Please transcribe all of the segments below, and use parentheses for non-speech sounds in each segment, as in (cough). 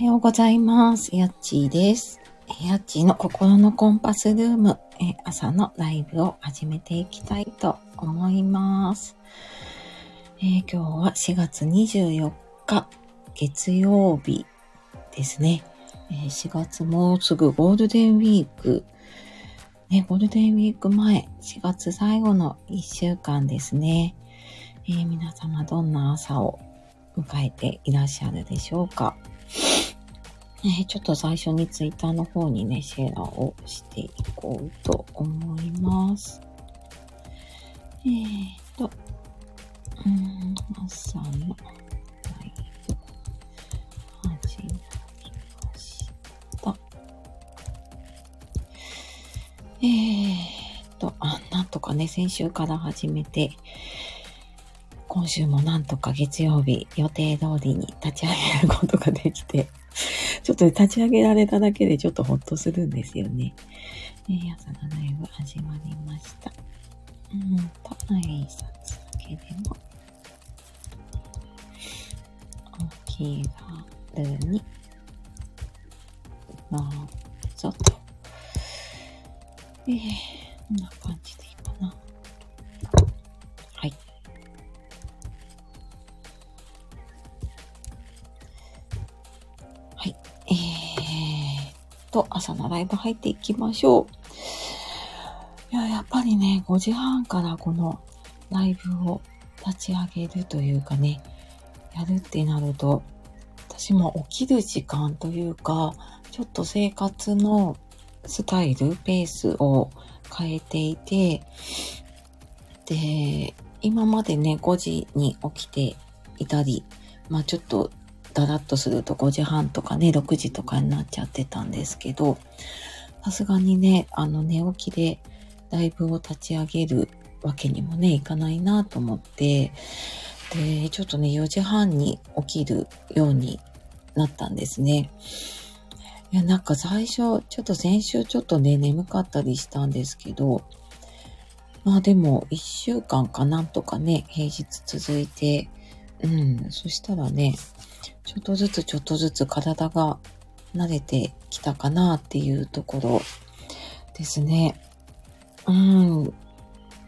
おはようございます。やっちーです。やっちーの心のコンパスルーム、え朝のライブを始めていきたいと思います。えー今日は4月24日、月曜日ですね。えー4月もうすぐゴールデンウィーク、ね、ゴールデンウィーク前、4月最後の1週間ですね。えー皆様どんな朝を迎えていらっしゃるでしょうか。えちょっと最初にツイッターの方にね、シェアをしていこうと思います。えーと、うん、朝のライブ、始まりました。えーと、あ、なんとかね、先週から始めて、今週もなんとか月曜日予定通りに立ち上げることができて、ちょっとね立ち上げられただけでちょっとほっとするんですよね。えー、朝のライブ始まりました。うんと、挨拶だけでも、お気軽に、どうぞと。えー、こんな感じでいいかな。と、朝のライブ入っていきましょう。いや、やっぱりね、5時半からこのライブを立ち上げるというかね、やるってなると、私も起きる時間というか、ちょっと生活のスタイル、ペースを変えていて、で、今までね、5時に起きていたり、まあちょっとだらっとすると5時半とかね、6時とかになっちゃってたんですけど、さすがにね、あの寝起きでライブを立ち上げるわけにもね、いかないなと思って、で、ちょっとね、4時半に起きるようになったんですね。いや、なんか最初、ちょっと先週ちょっとね、眠かったりしたんですけど、まあでも、1週間かなんとかね、平日続いて、うん、そしたらね、ちょっとずつちょっとずつ体が慣れてきたかなっていうところですね。うん。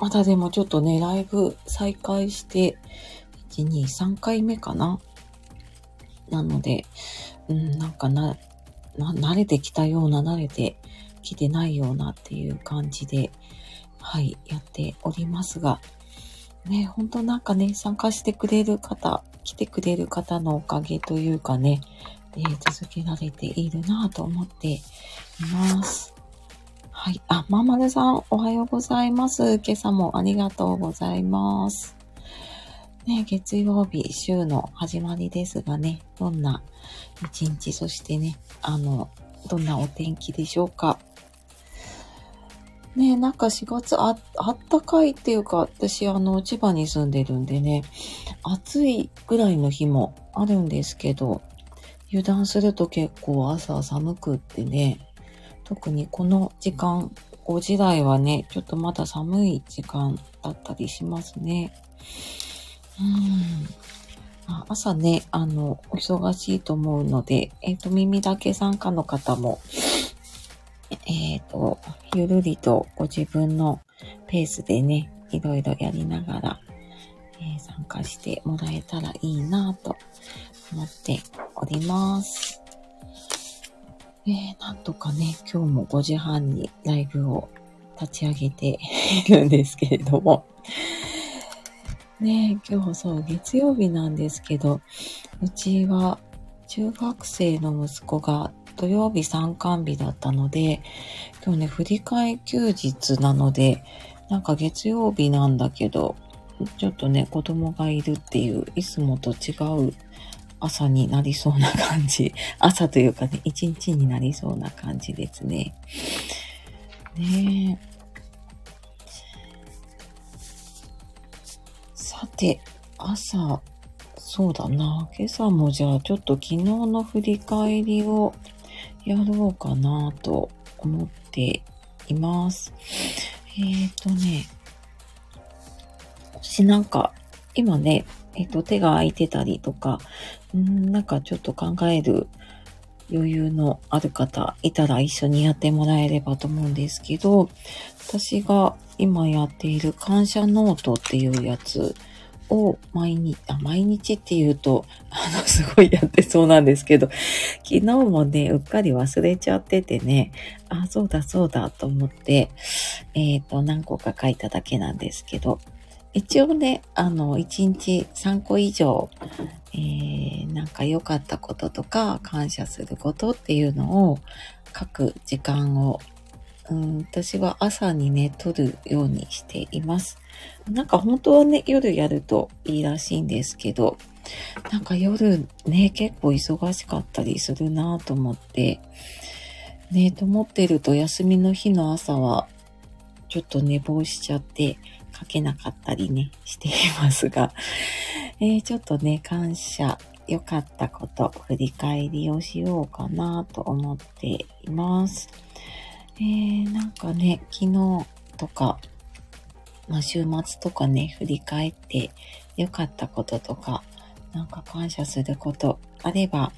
まだでもちょっとね、ライブ再開して、1、2、3回目かな。なので、うん、なんかな、な、慣れてきたような、慣れてきてないようなっていう感じで、はい、やっておりますが、ね、本当なんかね、参加してくれる方、来てくれる方のおかげというかね、で続けられているなぁと思っています。はい。あ、まんまるさん、おはようございます。今朝もありがとうございます。ね、月曜日、週の始まりですがね、どんな一日、そしてね、あの、どんなお天気でしょうか。ねなんか4月あ、あったかいっていうか、私あの、千葉に住んでるんでね、暑いぐらいの日もあるんですけど、油断すると結構朝寒くってね、特にこの時間、5時台はね、ちょっとまだ寒い時間だったりしますね。うん。朝ね、あの、お忙しいと思うので、えっ、と、耳だけ参加の方も、えっ、と、ゆるりとご自分のペースでね、いろいろやりながら、えー参加してもらえたらいいなと思っております。えー、なんとかね、今日も5時半にライブを立ち上げているんですけれども、ね今日そう、月曜日なんですけど、うちは中学生の息子が土曜日参観日だったので、今日ね、振り替休日なので、なんか月曜日なんだけど、ちょっとね、子供がいるっていう、いつもと違う朝になりそうな感じ。(laughs) 朝というかね、一日になりそうな感じですね。ねえ。さて、朝、そうだな。今朝もじゃあちょっと昨日の振り返りをやろうかなと思っています。えーとね、私なんか、今ね、えっ、と、手が空いてたりとか、んなんかちょっと考える余裕のある方いたら一緒にやってもらえればと思うんですけど、私が今やっている感謝ノートっていうやつを毎日、あ、毎日って言うと、あの、すごいやってそうなんですけど、昨日もね、うっかり忘れちゃっててね、あ、そうだそうだと思って、えっ、ー、と、何個か書いただけなんですけど、一応ね、あの、1日3個以上、えー、なんか良かったこととか、感謝することっていうのを書く時間を、うん、私は朝にね、取るようにしています。なんか本当はね、夜やるといいらしいんですけど、なんか夜ね、結構忙しかったりするなと思って、ね、と思ってると休みの日の朝は、ちょっと寝坊しちゃって、書けなかったりね、していますが、(laughs) えー、ちょっとね、感謝、良かったこと、振り返りをしようかなと思っています。えー、なんかね、昨日とか、まあ、週末とかね、振り返って良かったこととか、なんか感謝することあれば、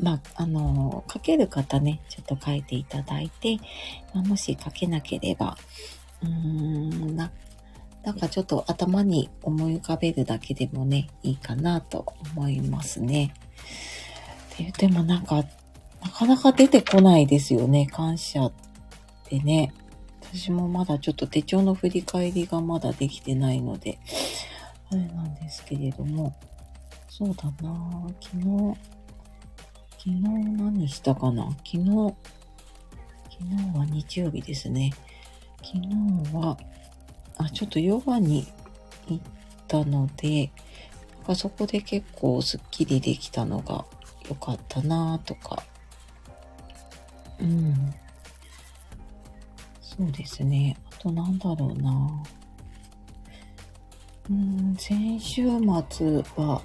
まあ、あの、書ける方ね、ちょっと書いていただいて、まあ、もし書けなければ、うーん、な、なんかちょっと頭に思い浮かべるだけでもね、いいかなと思いますね。ででもなんか、なかなか出てこないですよね、感謝ってね。私もまだちょっと手帳の振り返りがまだできてないので、あれなんですけれども、そうだな昨日、昨日何したかな？昨日、昨日は日曜日ですね。昨日は、あ、ちょっとヨガに行ったので、あそこで結構スッキリできたのが良かったなとか。うん。そうですね。あとなんだろうなうん、先週末は、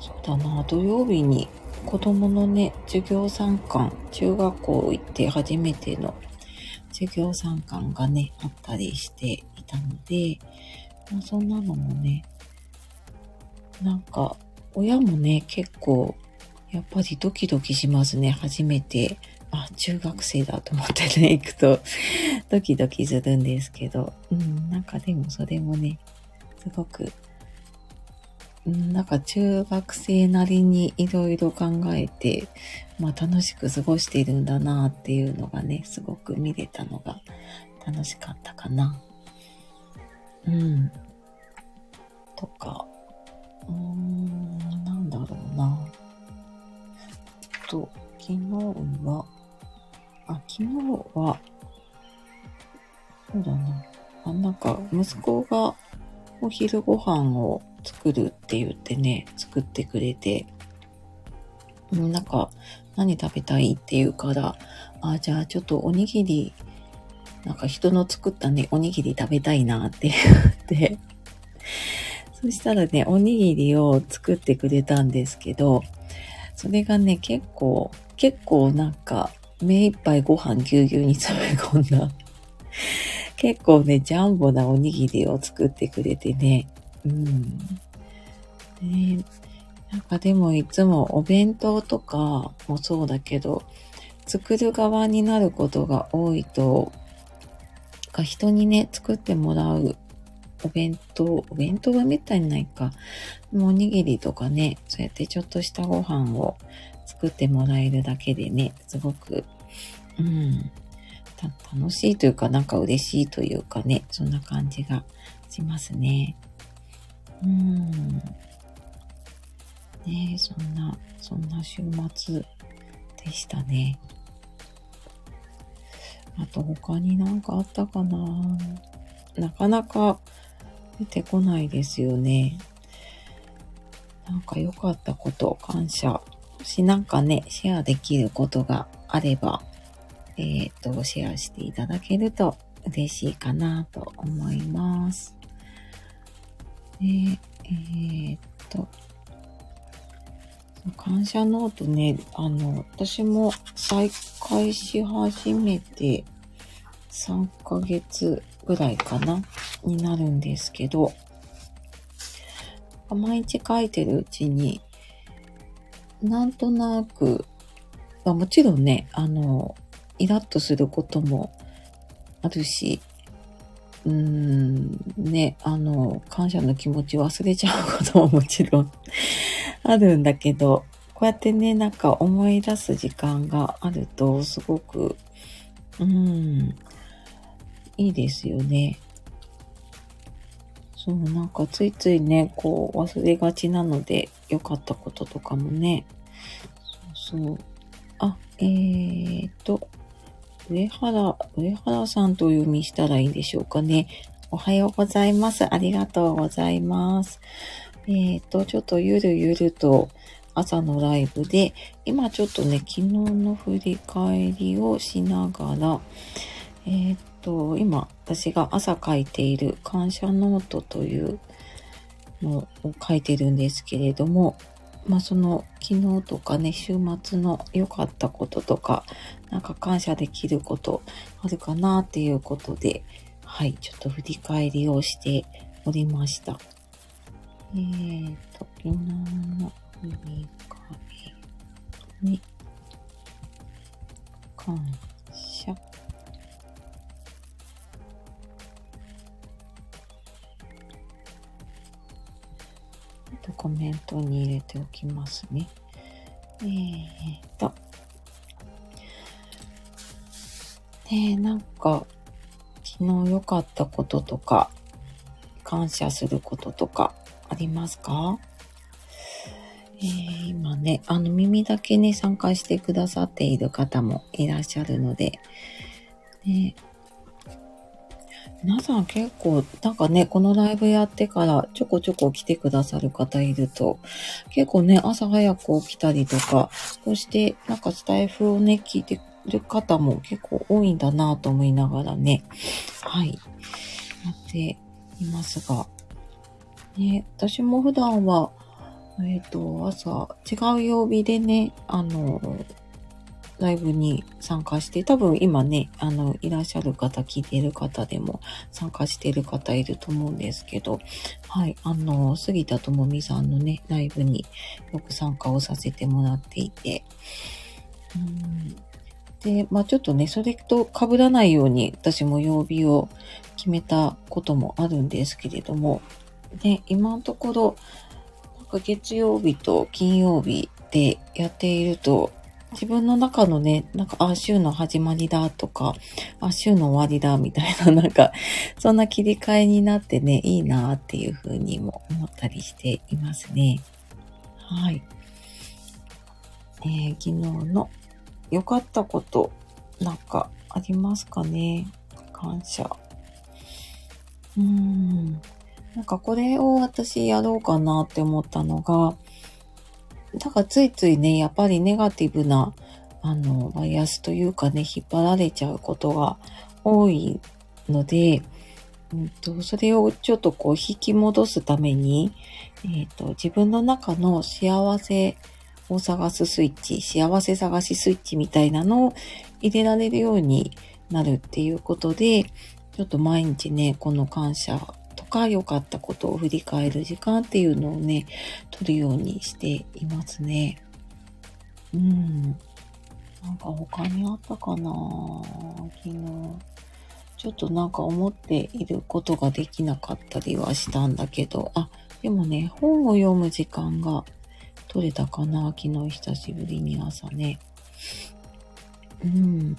そうだな、土曜日に子供のね、授業参観、中学校行って初めての授業参観がね、あったりしてい、たので、まあ、そんなのもね、なんか、親もね、結構、やっぱりドキドキしますね。初めて、あ、中学生だと思ってね、(laughs) 行くと、ドキドキするんですけど、うん、なんかでもそれもね、すごく、うん、なんか中学生なりにいろいろ考えて、まあ楽しく過ごしているんだなっていうのがね、すごく見れたのが楽しかったかな。うん。とか、うーん、なんだろうな。と、昨日は、あ、昨日は、そうだな。あ、なんか、息子がお昼ご飯を作るって言ってね、作ってくれて、なんか、何食べたいって言うから、あ、じゃあちょっとおにぎりなんか人の作ったね、おにぎり食べたいなって言って (laughs) そしたらね、おにぎりを作ってくれたんですけど、それがね、結構、結構なんか、目いっぱいご飯ぎゅうぎゅうに詰め込んだ結構ね、ジャンボなおにぎりを作ってくれてね、うん。ねなんかでもいつもお弁当とかもそうだけど、作る側になることが多いと、か人にね、作ってもらうお弁当、お弁当はめったにないか。おにぎりとかね、そうやってちょっとしたご飯を作ってもらえるだけでね、すごく、うん、楽しいというか、なんか嬉しいというかね、そんな感じがしますね。うん。ねそんな、そんな週末でしたね。あと他になんかあったかななかなか出てこないですよね。なんか良かったこと、感謝。もしなんかね、シェアできることがあれば、えっ、ー、と、シェアしていただけると嬉しいかなと思います。で、えー、っと、感謝ノートね、あの、私も再開し始めて3ヶ月ぐらいかなになるんですけど、毎日書いてるうちに、なんとなく、まあもちろんね、あの、イラッとすることもあるし、うーん、ね、あの、感謝の気持ち忘れちゃうことももちろん (laughs) あるんだけど、こうやってね、なんか思い出す時間があると、すごく、うん、いいですよね。そう、なんかついついね、こう忘れがちなので、良かったこととかもね。そうそう。あ、えーと、上原、上原さんと読みしたらいいでしょうかね。おはようございます。ありがとうございます。えーと、ちょっとゆるゆると朝のライブで、今ちょっとね、昨日の振り返りをしながら、えーと、今私が朝書いている感謝ノートというのを書いてるんですけれども、まあその昨日とかね、週末の良かったこととか、なんか感謝できることあるかなっていうことで、はい、ちょっと振り返りをしておりました。えーと、昨日の振り返りに、感謝。とコメントに入れておきますね。えーと。ねなんか、昨日良かったこととか、感謝することとかありますか？えー、今ね、あの耳だけね、参加してくださっている方もいらっしゃるので、ね、皆さん結構、なんかね、このライブやってからちょこちょこ来てくださる方いると、結構ね、朝早く起きたりとか、こうしてなんかスタイフをね、聞いてる方も結構多いんだなと思いながらね、はい、やっていますが、ね、私も普段は、えっ、ー、と、朝、違う曜日でね、あの、ライブに参加して、多分今ね、あの、いらっしゃる方、聞いている方でも参加している方いると思うんですけど、はい、あの、杉田智美さんのね、ライブによく参加をさせてもらっていて、うん。で、まあちょっとね、それと被らないように私も曜日を決めたこともあるんですけれども、で、今のところ、なんか月曜日と金曜日でやっていると、自分の中のね、なんか、あ、週の始まりだとか、あ、週の終わりだみたいな、(laughs) なんか、そんな切り替えになってね、いいなっていうふうにも思ったりしていますね。はい。えー、昨日の良かったこと、なんかありますかね？感謝。うーん。なんかこれを私やろうかなって思ったのが、だからついついね、やっぱりネガティブな、あの、バイアスというかね、引っ張られちゃうことが多いので、うんと、それをちょっとこう引き戻すために、えっ、ー、と、自分の中の幸せを探すスイッチ、幸せ探しスイッチみたいなのを入れられるようになるっていうことで、ちょっと毎日ね、この感謝か良かったことを振り返る時間っていうのをね、取るようにしていますね。うん。なんか他にあったかな？昨日。ちょっとなんか思っていることができなかったりはしたんだけど、あ、でもね、本を読む時間が取れたかな昨日久しぶりに朝ね。うん。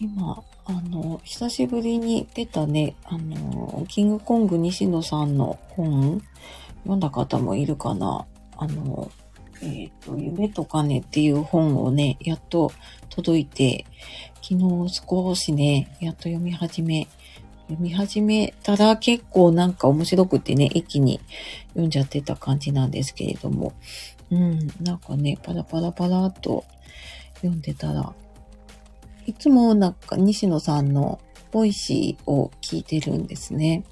今、あの、久しぶりに出たね、あの、キングコング西野さんの本、読んだ方もいるかな。あの、えっ、ー、と、夢と金っていう本をね、やっと届いて、昨日少しね、やっと読み始め、読み始めたら結構なんか面白くてね、一気に読んじゃってた感じなんですけれども、うん、なんかね、パラパラパラっと読んでたら、いつもなんか西野さんの Voicy を聞いてるんですね。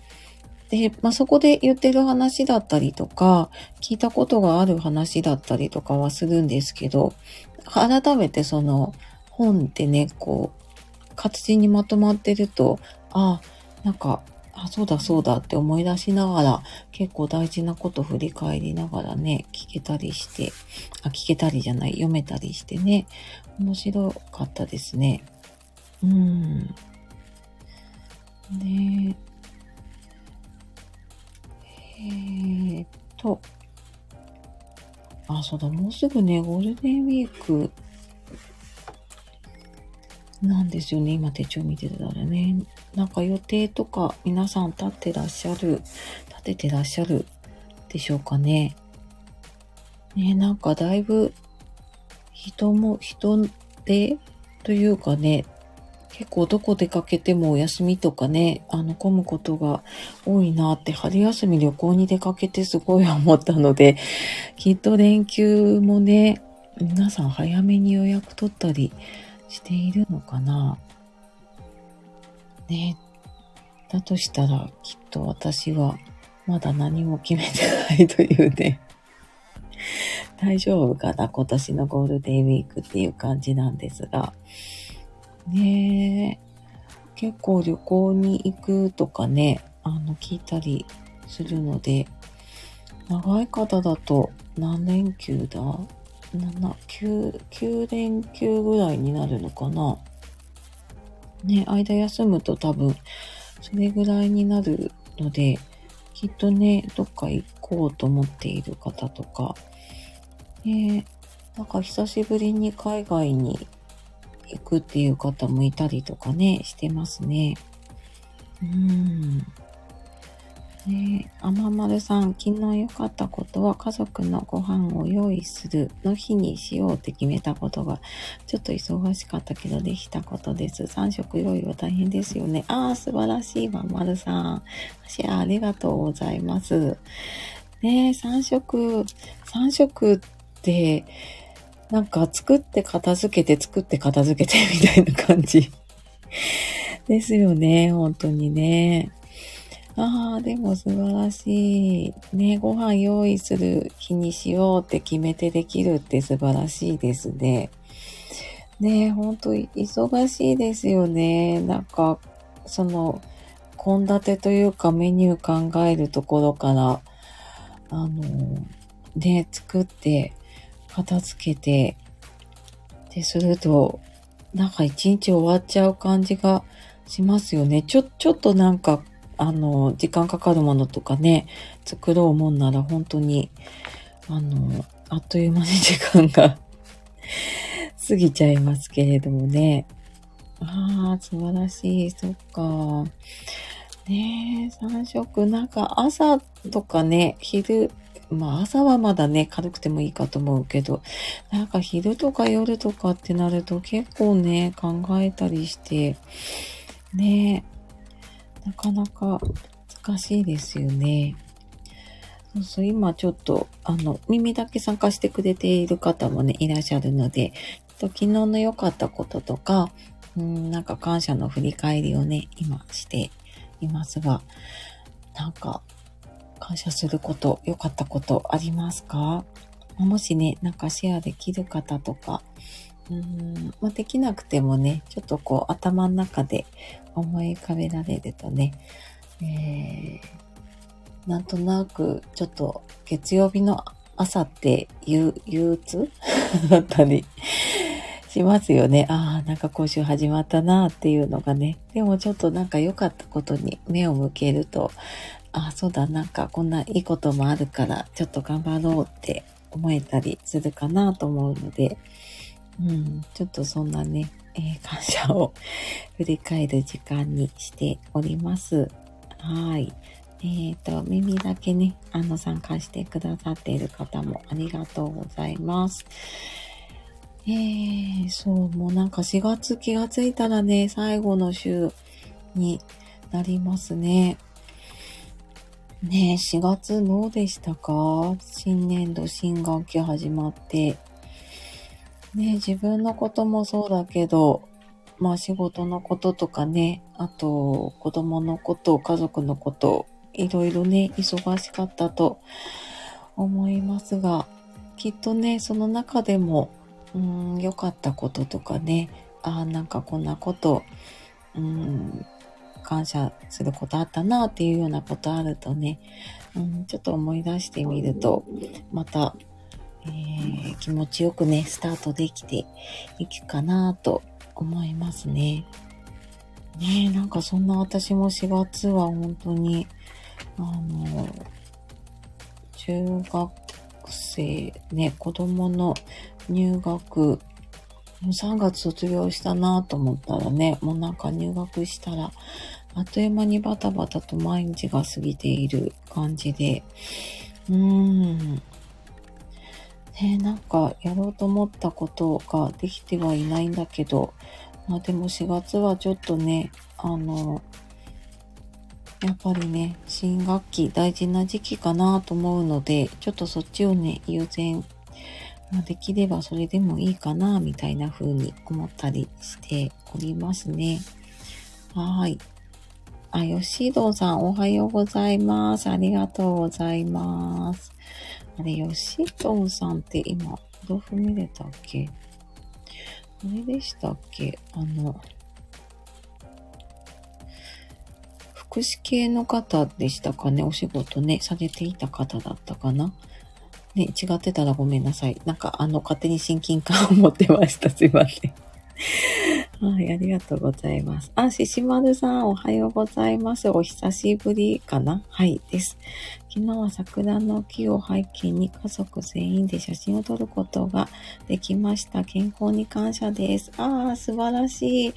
で、まあ、そこで言ってる話だったりとか、聞いたことがある話だったりとかはするんですけど、改めてその本ってね、こう、活字にまとまってると、ああ、なんか、あ、そうだそうだって思い出しながら、結構大事なこと振り返りながらね、聞けたりして、あ、聞けたりじゃない、読めたりしてね、面白かったですね。うん。で、えー、っと、あ、そうだ、もうすぐね、ゴールデンウィークなんですよね。今手帳見てたらね。なんか予定とか皆さん立ってらっしゃる、立ててらっしゃるでしょうかね。ね、なんかだいぶ人も、人でというかね、結構どこ出かけてもお休みとかね、あの、混むことが多いなって春休み旅行に出かけてすごい思ったので、きっと連休もね、皆さん早めに予約取ったりしているのかなね。だとしたら、きっと私はまだ何も決めてないというね。(laughs) 大丈夫かな今年のゴールデンウィークっていう感じなんですが。ねえ結構旅行に行くとかね、あの、聞いたりするので、長い方だと何連休だ？7、9、9連休ぐらいになるのかな？ね、間休むと多分、それぐらいになるので、きっとね、どっか行こうと思っている方とか、ね、なんか久しぶりに海外に行くっていう方もいたりとかね、してますね。うん。ねあままるさん、昨日良かったことは家族のご飯を用意するの日にしようって決めたことが、ちょっと忙しかったけどできたことです。3食用意は大変ですよね。ああ、素晴らしい、まんまるさん。シェアありがとうございます。ねえ、3食、3食って、なんか作って片付けて作って片付けてみたいな感じですよね、本当にね。ああ、でも素晴らしい。ね、ご飯用意する日にしようって決めてできるって素晴らしいですね。ね、ほんと忙しいですよね。なんか、その、献立というかメニュー考えるところから、あの、ね、作って、片付けて、で、すると、なんか一日終わっちゃう感じがしますよね。ちょ、ちょっとなんかあの、時間かかるものとかね、作ろうもんなら本当に、あの、あっという間に時間が (laughs) 過ぎちゃいますけれどもね。ああ、素晴らしい。そっか。ねえ、3食、なんか朝とかね、昼、まあ朝はまだね、軽くてもいいかと思うけど、なんか昼とか夜とかってなると結構ね、考えたりして、ねえなかなか難しいですよね。そうそう、今ちょっと、あの、耳だけ参加してくれている方もね、いらっしゃるので、と昨日の良かったこととか、うん、なんか感謝の振り返りをね、今していますが、なんか、感謝すること、良かったことありますか？もしね、なんかシェアできる方とか、うん、まあ、できなくてもね、ちょっとこう頭の中で思い浮かべられるとね、えー、なんとなくちょっと月曜日の朝って憂鬱？(laughs) だったりしますよね。ああ、なんか今週始まったなっていうのがね。でもちょっとなんか良かったことに目を向けると、ああ、そうだ、なんかこんないいこともあるから、ちょっと頑張ろうって思えたりするかなと思うので、うん、ちょっとそんなね、えー、感謝を振り返る時間にしております。はい。えっ、ー、と、耳だけね、あの、参加してくださっている方もありがとうございます。えー、そう、もうなんか4月気がついたらね、最後の週になりますね。ねえ、4月どうでしたか？新年度、新学期始まって。ね、自分のこともそうだけど、まあ仕事のこととかね、あと子供のこと、家族のこと、いろいろね、忙しかったと思いますが、きっとね、その中でも、うん、良かったこととかね、ああ、なんかこんなこと、うん、感謝することあったなっていうようなことあるとね、うん、ちょっと思い出してみると、また、えー、気持ちよくね、スタートできていくかなと思いますね。ねえ、なんかそんな私も4月は本当に、あの、中学生ね、子供の入学、3月卒業したなと思ったらね、もうなんか入学したら、あっという間にバタバタと毎日が過ぎている感じで、うーん。ねなんかやろうと思ったことができてはいないんだけど、まあでも4月はちょっとね、あの、やっぱりね、新学期大事な時期かなと思うので、ちょっとそっちをね、優先、まあ、できればそれでもいいかな、みたいな風に思ったりしておりますね。はい。あ、吉堂さん、おはようございます。ありがとうございます。あれ、吉堂さんって今、どう見れたっけ？あれでしたっけ？あの、福祉系の方でしたかね？お仕事ね、されていた方だったかな？ね、違ってたらごめんなさい。なんか、あの、勝手に親近感を持ってました。すいません。はい、ありがとうございます。あ、ししまるさん、おはようございます。お久しぶりかな？はい、です。昨日は桜の木を背景に家族全員で写真を撮ることができました。健康に感謝です。ああ、素晴らしい。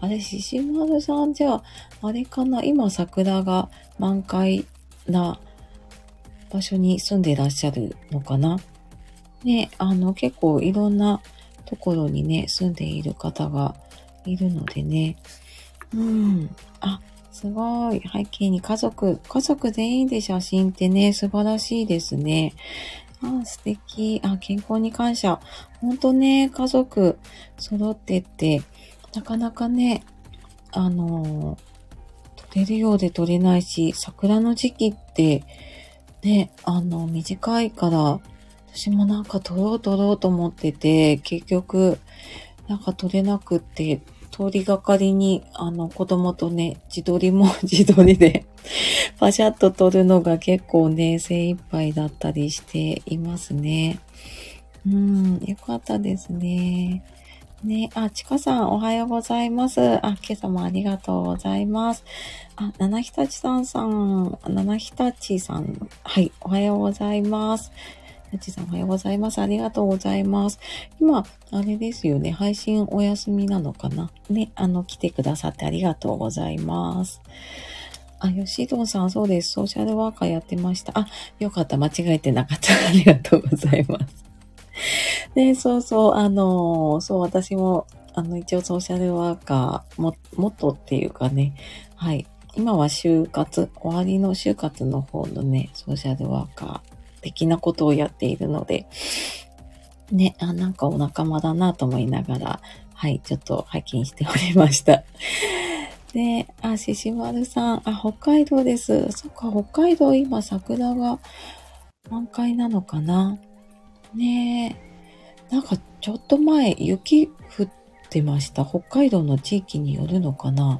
あれ、ししまるさん、じゃあ、あれかな？今桜が満開な場所に住んでらっしゃるのかな？ね、あの、結構いろんなところにね、住んでいる方がいるのでね。うん。あ、すごい。背景に家族、家族全員で写真ってね、素晴らしいですね。あ、素敵。あ、健康に感謝。ほんとね、家族揃ってって、なかなかね、あの、撮れるようで撮れないし、桜の時期って、ね、あの、短いから、私もなんか撮ろう撮ろうと思ってて、結局、なんか撮れなくって、通りがかりに、あの、子供とね、自撮りも (laughs) 自撮りでパシャッと撮るのが結構ね、精一杯だったりしていますね。うん、よかったですね。ね、あ、ちかさん、おはようございます。あ、今朝もありがとうございます。あ、七日立さんさん、七日立さん、はい、おはようございます。やちさんおはようございます。ありがとうございます。今、あれですよね。配信お休みなのかな？ね、あの、来てくださってありがとうございます。あ、吉藤さん、そうです。ソーシャルワーカーやってました。あ、よかった。間違えてなかった。(laughs) ありがとうございます。ね、そうそう、あのそう、私も、あの、一応ソーシャルワーカー、も、もっとっていうかね、はい。今は就活、終わりの就活の方のね、ソーシャルワーカー的なことをやっているので、ね、あ、なんかお仲間だなと思いながら、はい、ちょっと拝見しておりました。で、あ、ししまるさん、あ、北海道です。そっか、北海道今桜が満開なのかな？ねえ。なんかちょっと前雪降ってました。北海道の地域によるのかな？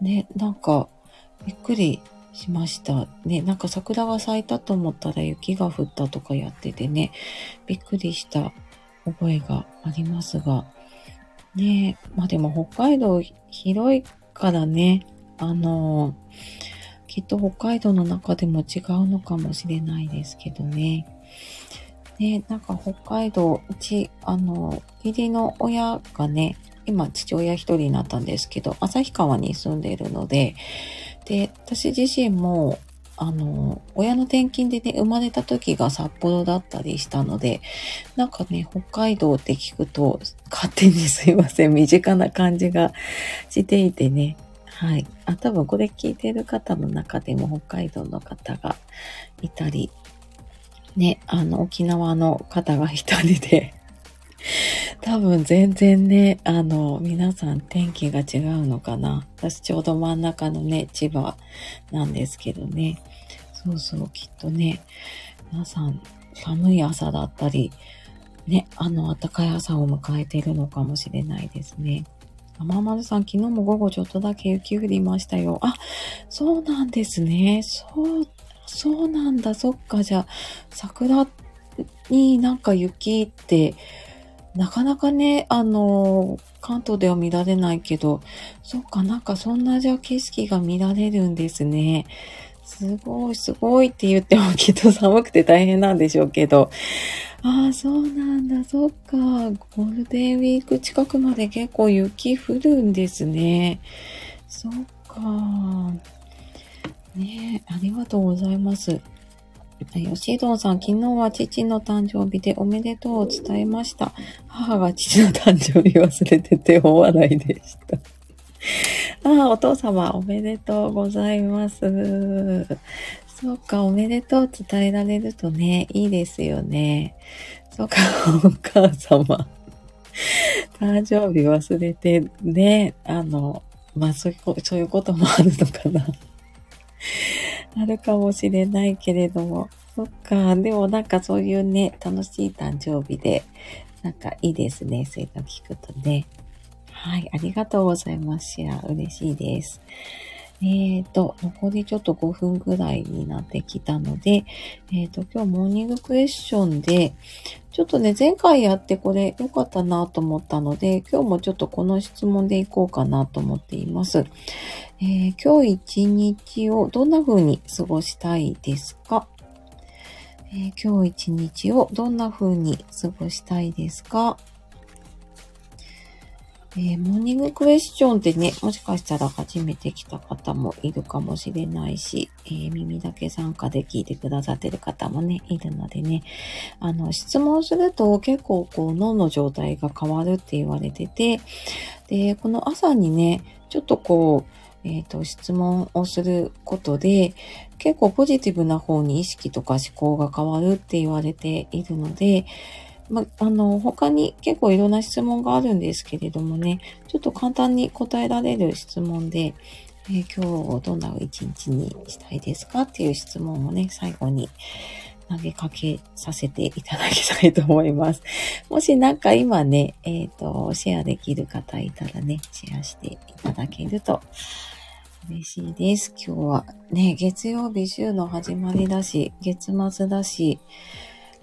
ね、なんかびっくりしました。ね、なんか桜が咲いたと思ったら雪が降ったとかやっててね、びっくりした覚えがありますが、ねまあでも北海道広いからね、あのきっと北海道の中でも違うのかもしれないですけどね。ね、なんか北海道、うち、あの、義理の親がね、今父親一人になったんですけど、旭川に住んでいるので、で、私自身も、あの、親の転勤でね、生まれた時が札幌だったりしたので、なんかね、北海道って聞くと、勝手にすいません、身近な感じがしていてね、はい。あ、多分これ聞いてる方の中でも北海道の方がいたり、ね、あの、沖縄の方が一人で多分全然ね、あの、皆さん天気が違うのかな。私ちょうど真ん中のね、千葉なんですけどね。そうそう、きっとね、皆さん寒い朝だったり、ね、あの、暖かい朝を迎えているのかもしれないですね。玉丸さん、昨日も午後ちょっとだけ雪降りましたよ。あ、そうなんですね。そう、そうなんだ。そっか。じゃあ、桜になんか雪って、なかなかね、あの、関東では見られないけど、そっか、なんかそんなじゃ景色が見られるんですね。すごい、すごいって言ってもきっと (laughs) 寒くて大変なんでしょうけど。ああ、そうなんだ、そっか。ゴールデンウィーク近くまで結構雪降るんですね。そっか。ねありがとうございます。吉藤さん、昨日は父の誕生日でおめでとうを伝えました。母が父の誕生日忘れてて大笑いでした。(laughs) ああ、お父様、おめでとうございます。そうか、おめでとう伝えられるとね、いいですよね。そうか、(laughs) お母様。誕生日忘れてね、あの、まあ、そういうこともあるのかな。なるかもしれないけれども。そっか。でもなんかそういうね、楽しい誕生日で、なんかいいですね。そういうの聞くとね。はい。ありがとうございます。シェア嬉しいです。えっ、ー、と、残りちょっと5分ぐらいになってきたので、えっ、ー、と、今日モーニングクエスチョンで、ちょっとね、前回やってこれ良かったなと思ったので、今日もちょっとこの質問でいこうかなと思っています。えー、今日一日をどんな風に過ごしたいですか、え、今日一日をどんな風に過ごしたいですか？えー、モーニングクエスチョンってね、もしかしたら初めて来た方もいるかもしれないし、えー、耳だけ参加で聞いてくださってる方もね、いるのでね、あの、質問すると結構こう脳の状態が変わるって言われてて、で、この朝にね、ちょっとこう、えっ、と、質問をすることで、結構ポジティブな方に意識とか思考が変わるって言われているので、ま、あの、他に結構いろんな質問があるんですけれどもね、ちょっと簡単に答えられる質問で、えー、今日どんな一日にしたいですかっていう質問をね、最後に投げかけさせていただきたいと思います。(laughs) もしなんか今ね、えっ、ー、と、シェアできる方いたらね、シェアしていただけると嬉しいです。今日はね、月曜日週の始まりだし、月末だし、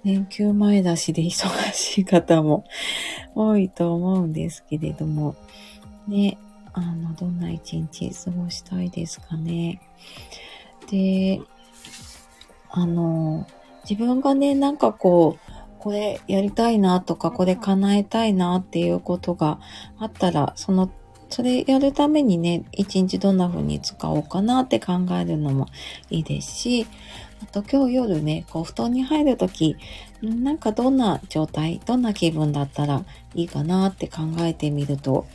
連休前だしで忙しい方も多いと思うんですけれども、ね、あの、どんな一日過ごしたいですかね。で、あの、自分がね、なんかこう、これやりたいなとか、これ叶えたいなっていうことがあったら、その、それやるためにね、一日どんな風に使おうかなって考えるのもいいですし、あと今日夜ね、こう布団に入るとき、なんかどんな状態、どんな気分だったらいいかなって考えてみると、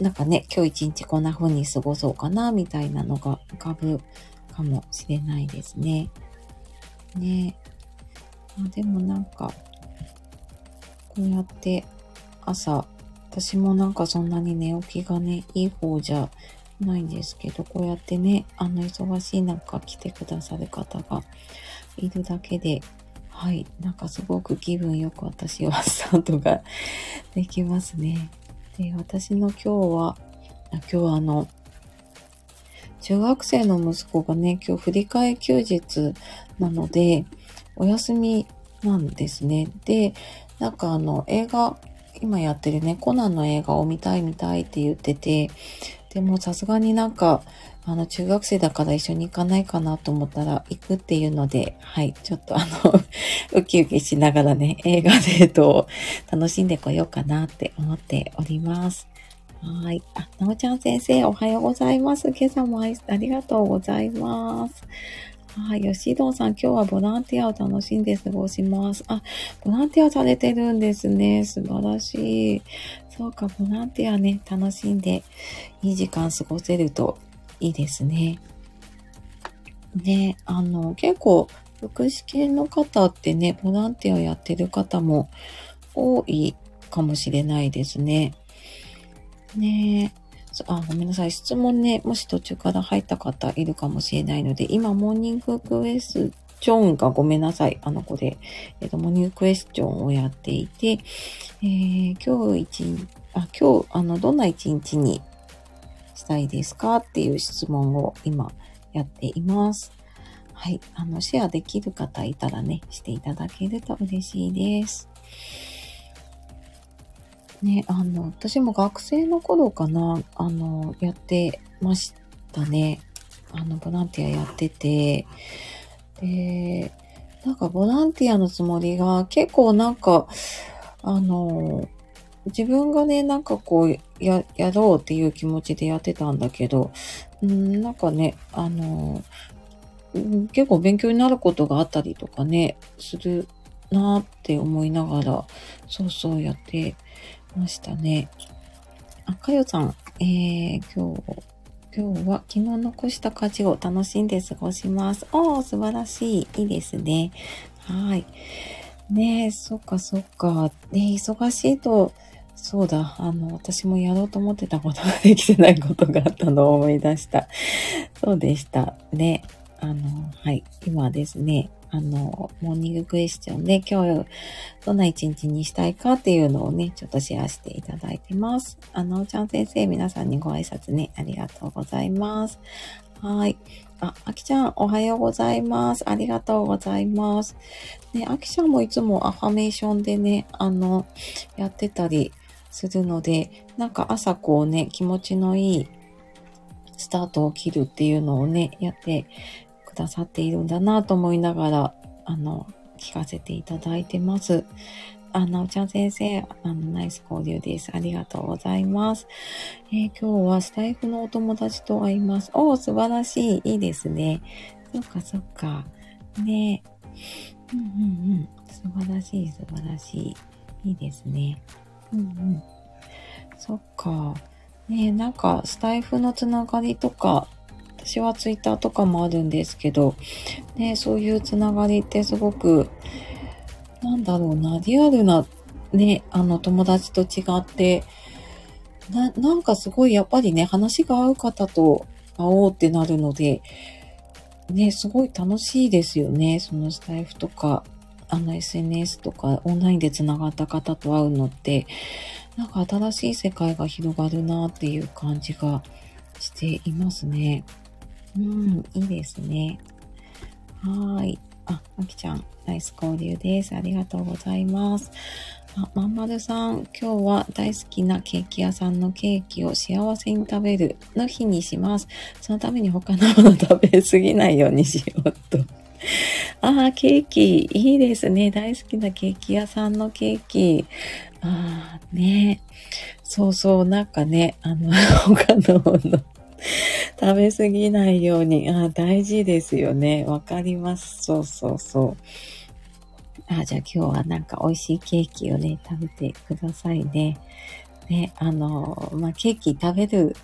なんかね、今日一日こんな風に過ごそうかな、みたいなのが浮かぶかもしれないですね。ねまあ、でもなんか、こうやって朝、私もなんかそんなに寝起きがね、いい方じゃないんですけど、こうやってね、あの、忙しい中来てくださる方がいるだけで、はい、なんかすごく気分よく私はスタートができますね。で、私の今日は、今日はあの、中学生の息子がね、今日振り替え休日なので、お休みなんですね。で、なんかあの、映画、今やってるね、コナンの映画を見たい見たいって言ってて、でもさすがになんか、あの、中学生だから一緒に行かないかなと思ったら行くっていうので、はい、ちょっとあの (laughs) ウキウキしながらね、映画デートを楽しんでこようかなって思っております。はい。あ、なおちゃん先生、おはようございます。今朝もありがとうございます。はい。吉藤さん、今日はボランティアを楽しんで過ごします。あ、ボランティアされてるんですね。素晴らしい。そうか、ボランティアね、楽しんで、いい時間過ごせるといいですね。ね、あの、結構、福祉系の方ってね、ボランティアやってる方も多いかもしれないですね。ねあ、ごめんなさい。質問ね、もし途中から入った方いるかもしれないので、今、モーニングクエスチョンがごめんなさい。あの子で、えっ、と、モーニングクエスチョンをやっていて、えー、今日一日、あ、今日、あの、どんな一日にしたいですかっていう質問を今やっています。はい。あの、シェアできる方いたらね、していただけると嬉しいです。ね、あの、私も学生の頃かな、あの、やってましたね。あの、ボランティアやってて、で、なんかボランティアのつもりが結構なんか、あの、自分がね、なんかこう、や、やろうっていう気持ちでやってたんだけど、んなんかね、あの、結構勉強になることがあったりとかね、するなって思いながら、そうそうやってましたね。あ、かよさん、えー、今日、今日は昨日残した家事を楽しんで過ごします。おー、素晴らしい。いいですね。はい。ねえ、そっかそっか。ね忙しいと、そうだ、あの、私もやろうと思ってたことができてないことがあったのを思い出した。そうでした。ね。あの、はい。今ですね、あの、モーニングクエスチョンで今日どんな一日にしたいかっていうのをね、ちょっとシェアしていただいてます。あの、ちゃん先生、皆さんにご挨拶ね、ありがとうございます。はい。あ、あきちゃん、おはようございます。ありがとうございます。ね、あきちゃんもいつもアファメーションでね、あの、やってたりするので、なんか朝こうね、気持ちのいいスタートを切るっていうのをね、やってださっているんだなと思いながら、あの、聞かせていただいてます。あ、なおちゃん先生、あの、ナイス交流です。ありがとうございます。えー、今日はスタイフのお友達と会います。おー、素晴らしい。いいですね。そっかそっか。ねうんうんうん。素晴らしい、素晴らしい。いいですね。うんうん。そっか。ねなんか、スタイフのつながりとか、私はツイッターとかもあるんですけど、ね、そういうつながりってすごく、なんだろうな、リアルなね、あの友達と違って、な、なんかすごいやっぱりね、話が合う方と会おうってなるので、ね、すごい楽しいですよね。そのスタイフとか、あの SNS とかオンラインで繋がった方と会うのって、なんか新しい世界が広がるなっていう感じがしていますね。うん、いいですね。はい。あ、あきちゃん、ナイス交流です。ありがとうございます。あ、まんまるさん、今日は大好きなケーキ屋さんのケーキを幸せに食べるの日にします。そのために他のもの食べすぎないようにしようと。(laughs) ああ、ケーキ、いいですね。大好きなケーキ屋さんのケーキ。ああ、ね。そうそう、なんかね、あの、(laughs) 他のもの (laughs) 食べ過ぎないように、あ大事ですよね。わかります。そうそうそう。あ、じゃあ今日はなんか美味しいケーキをね、食べてくださいね。ね、あの、まあ、ケーキ食べる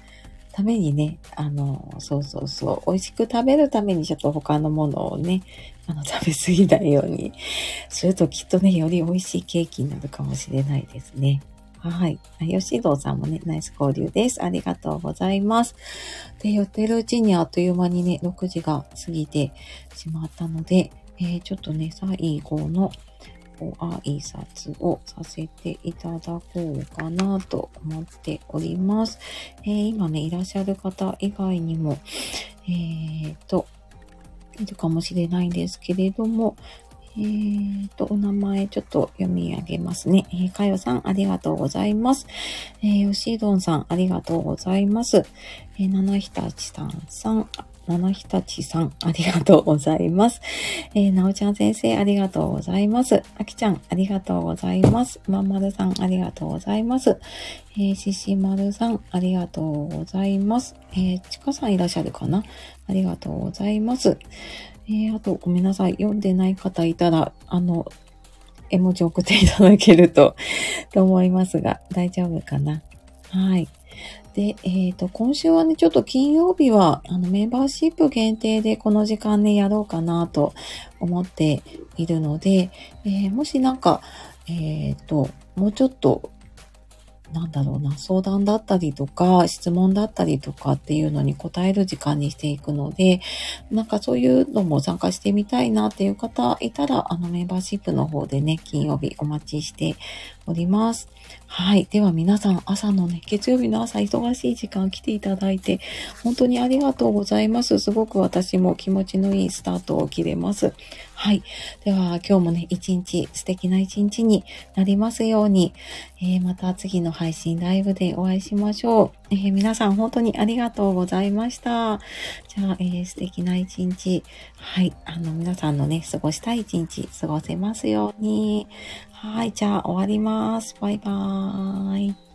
ためにね、あの、そうそうそう、美味しく食べるためにちょっと他のものをね、あの、食べ過ぎないようにするときっとね、より美味しいケーキになるかもしれないですね。はい。吉堂さんもね、ナイス交流です。ありがとうございます。で、寄ってるうちにあっという間にね、6時が過ぎてしまったので、えー、ちょっとね、最後のご挨拶をさせていただこうかなと思っております。えー、今ね、いらっしゃる方以外にも、えー、と、いるかもしれないんですけれども、えーと、お名前ちょっと読み上げますね。えー、かよさん、ありがとうございます。えー、よしどんさん、ありがとうございます。えー、ななひたちさんさん、ななひたちさん、ありがとうございます。えー、なおちゃん先生、ありがとうございます。あきちゃん、ありがとうございます。まんまるさん、ありがとうございます。えー、ししまるさん、ありがとうございます。えー、ちかさんいらっしゃるかな？ありがとうございます。えー、あと、ごめんなさい。読んでない方いたら、あの、絵文字送っていただけると (laughs) と思いますが、大丈夫かなはい。で、えっ、ー、と、今週はね、ちょっと金曜日は、あの、メンバーシップ限定でこの時間ね、やろうかなと思っているので、えー、もしなんか、えっ、ー、と、もうちょっと、なんだろうな、相談だったりとか、質問だったりとかっていうのに答える時間にしていくので、なんかそういうのも参加してみたいなっていう方いたら、あのメンバーシップの方でね、金曜日お待ちしております。はい。では皆さん、朝のね、月曜日の朝忙しい時間来ていただいて、本当にありがとうございます。すごく私も気持ちのいいスタートを切れます。はい。では、今日もね、一日、素敵な一日になりますように、えー、また次の配信ライブでお会いしましょう。えー、皆さん本当にありがとうございました。じゃあ、えー、素敵な一日、はい。あの、皆さんのね、過ごしたい一日、過ごせますように。はい。じゃあ、終わります。バイバーイ。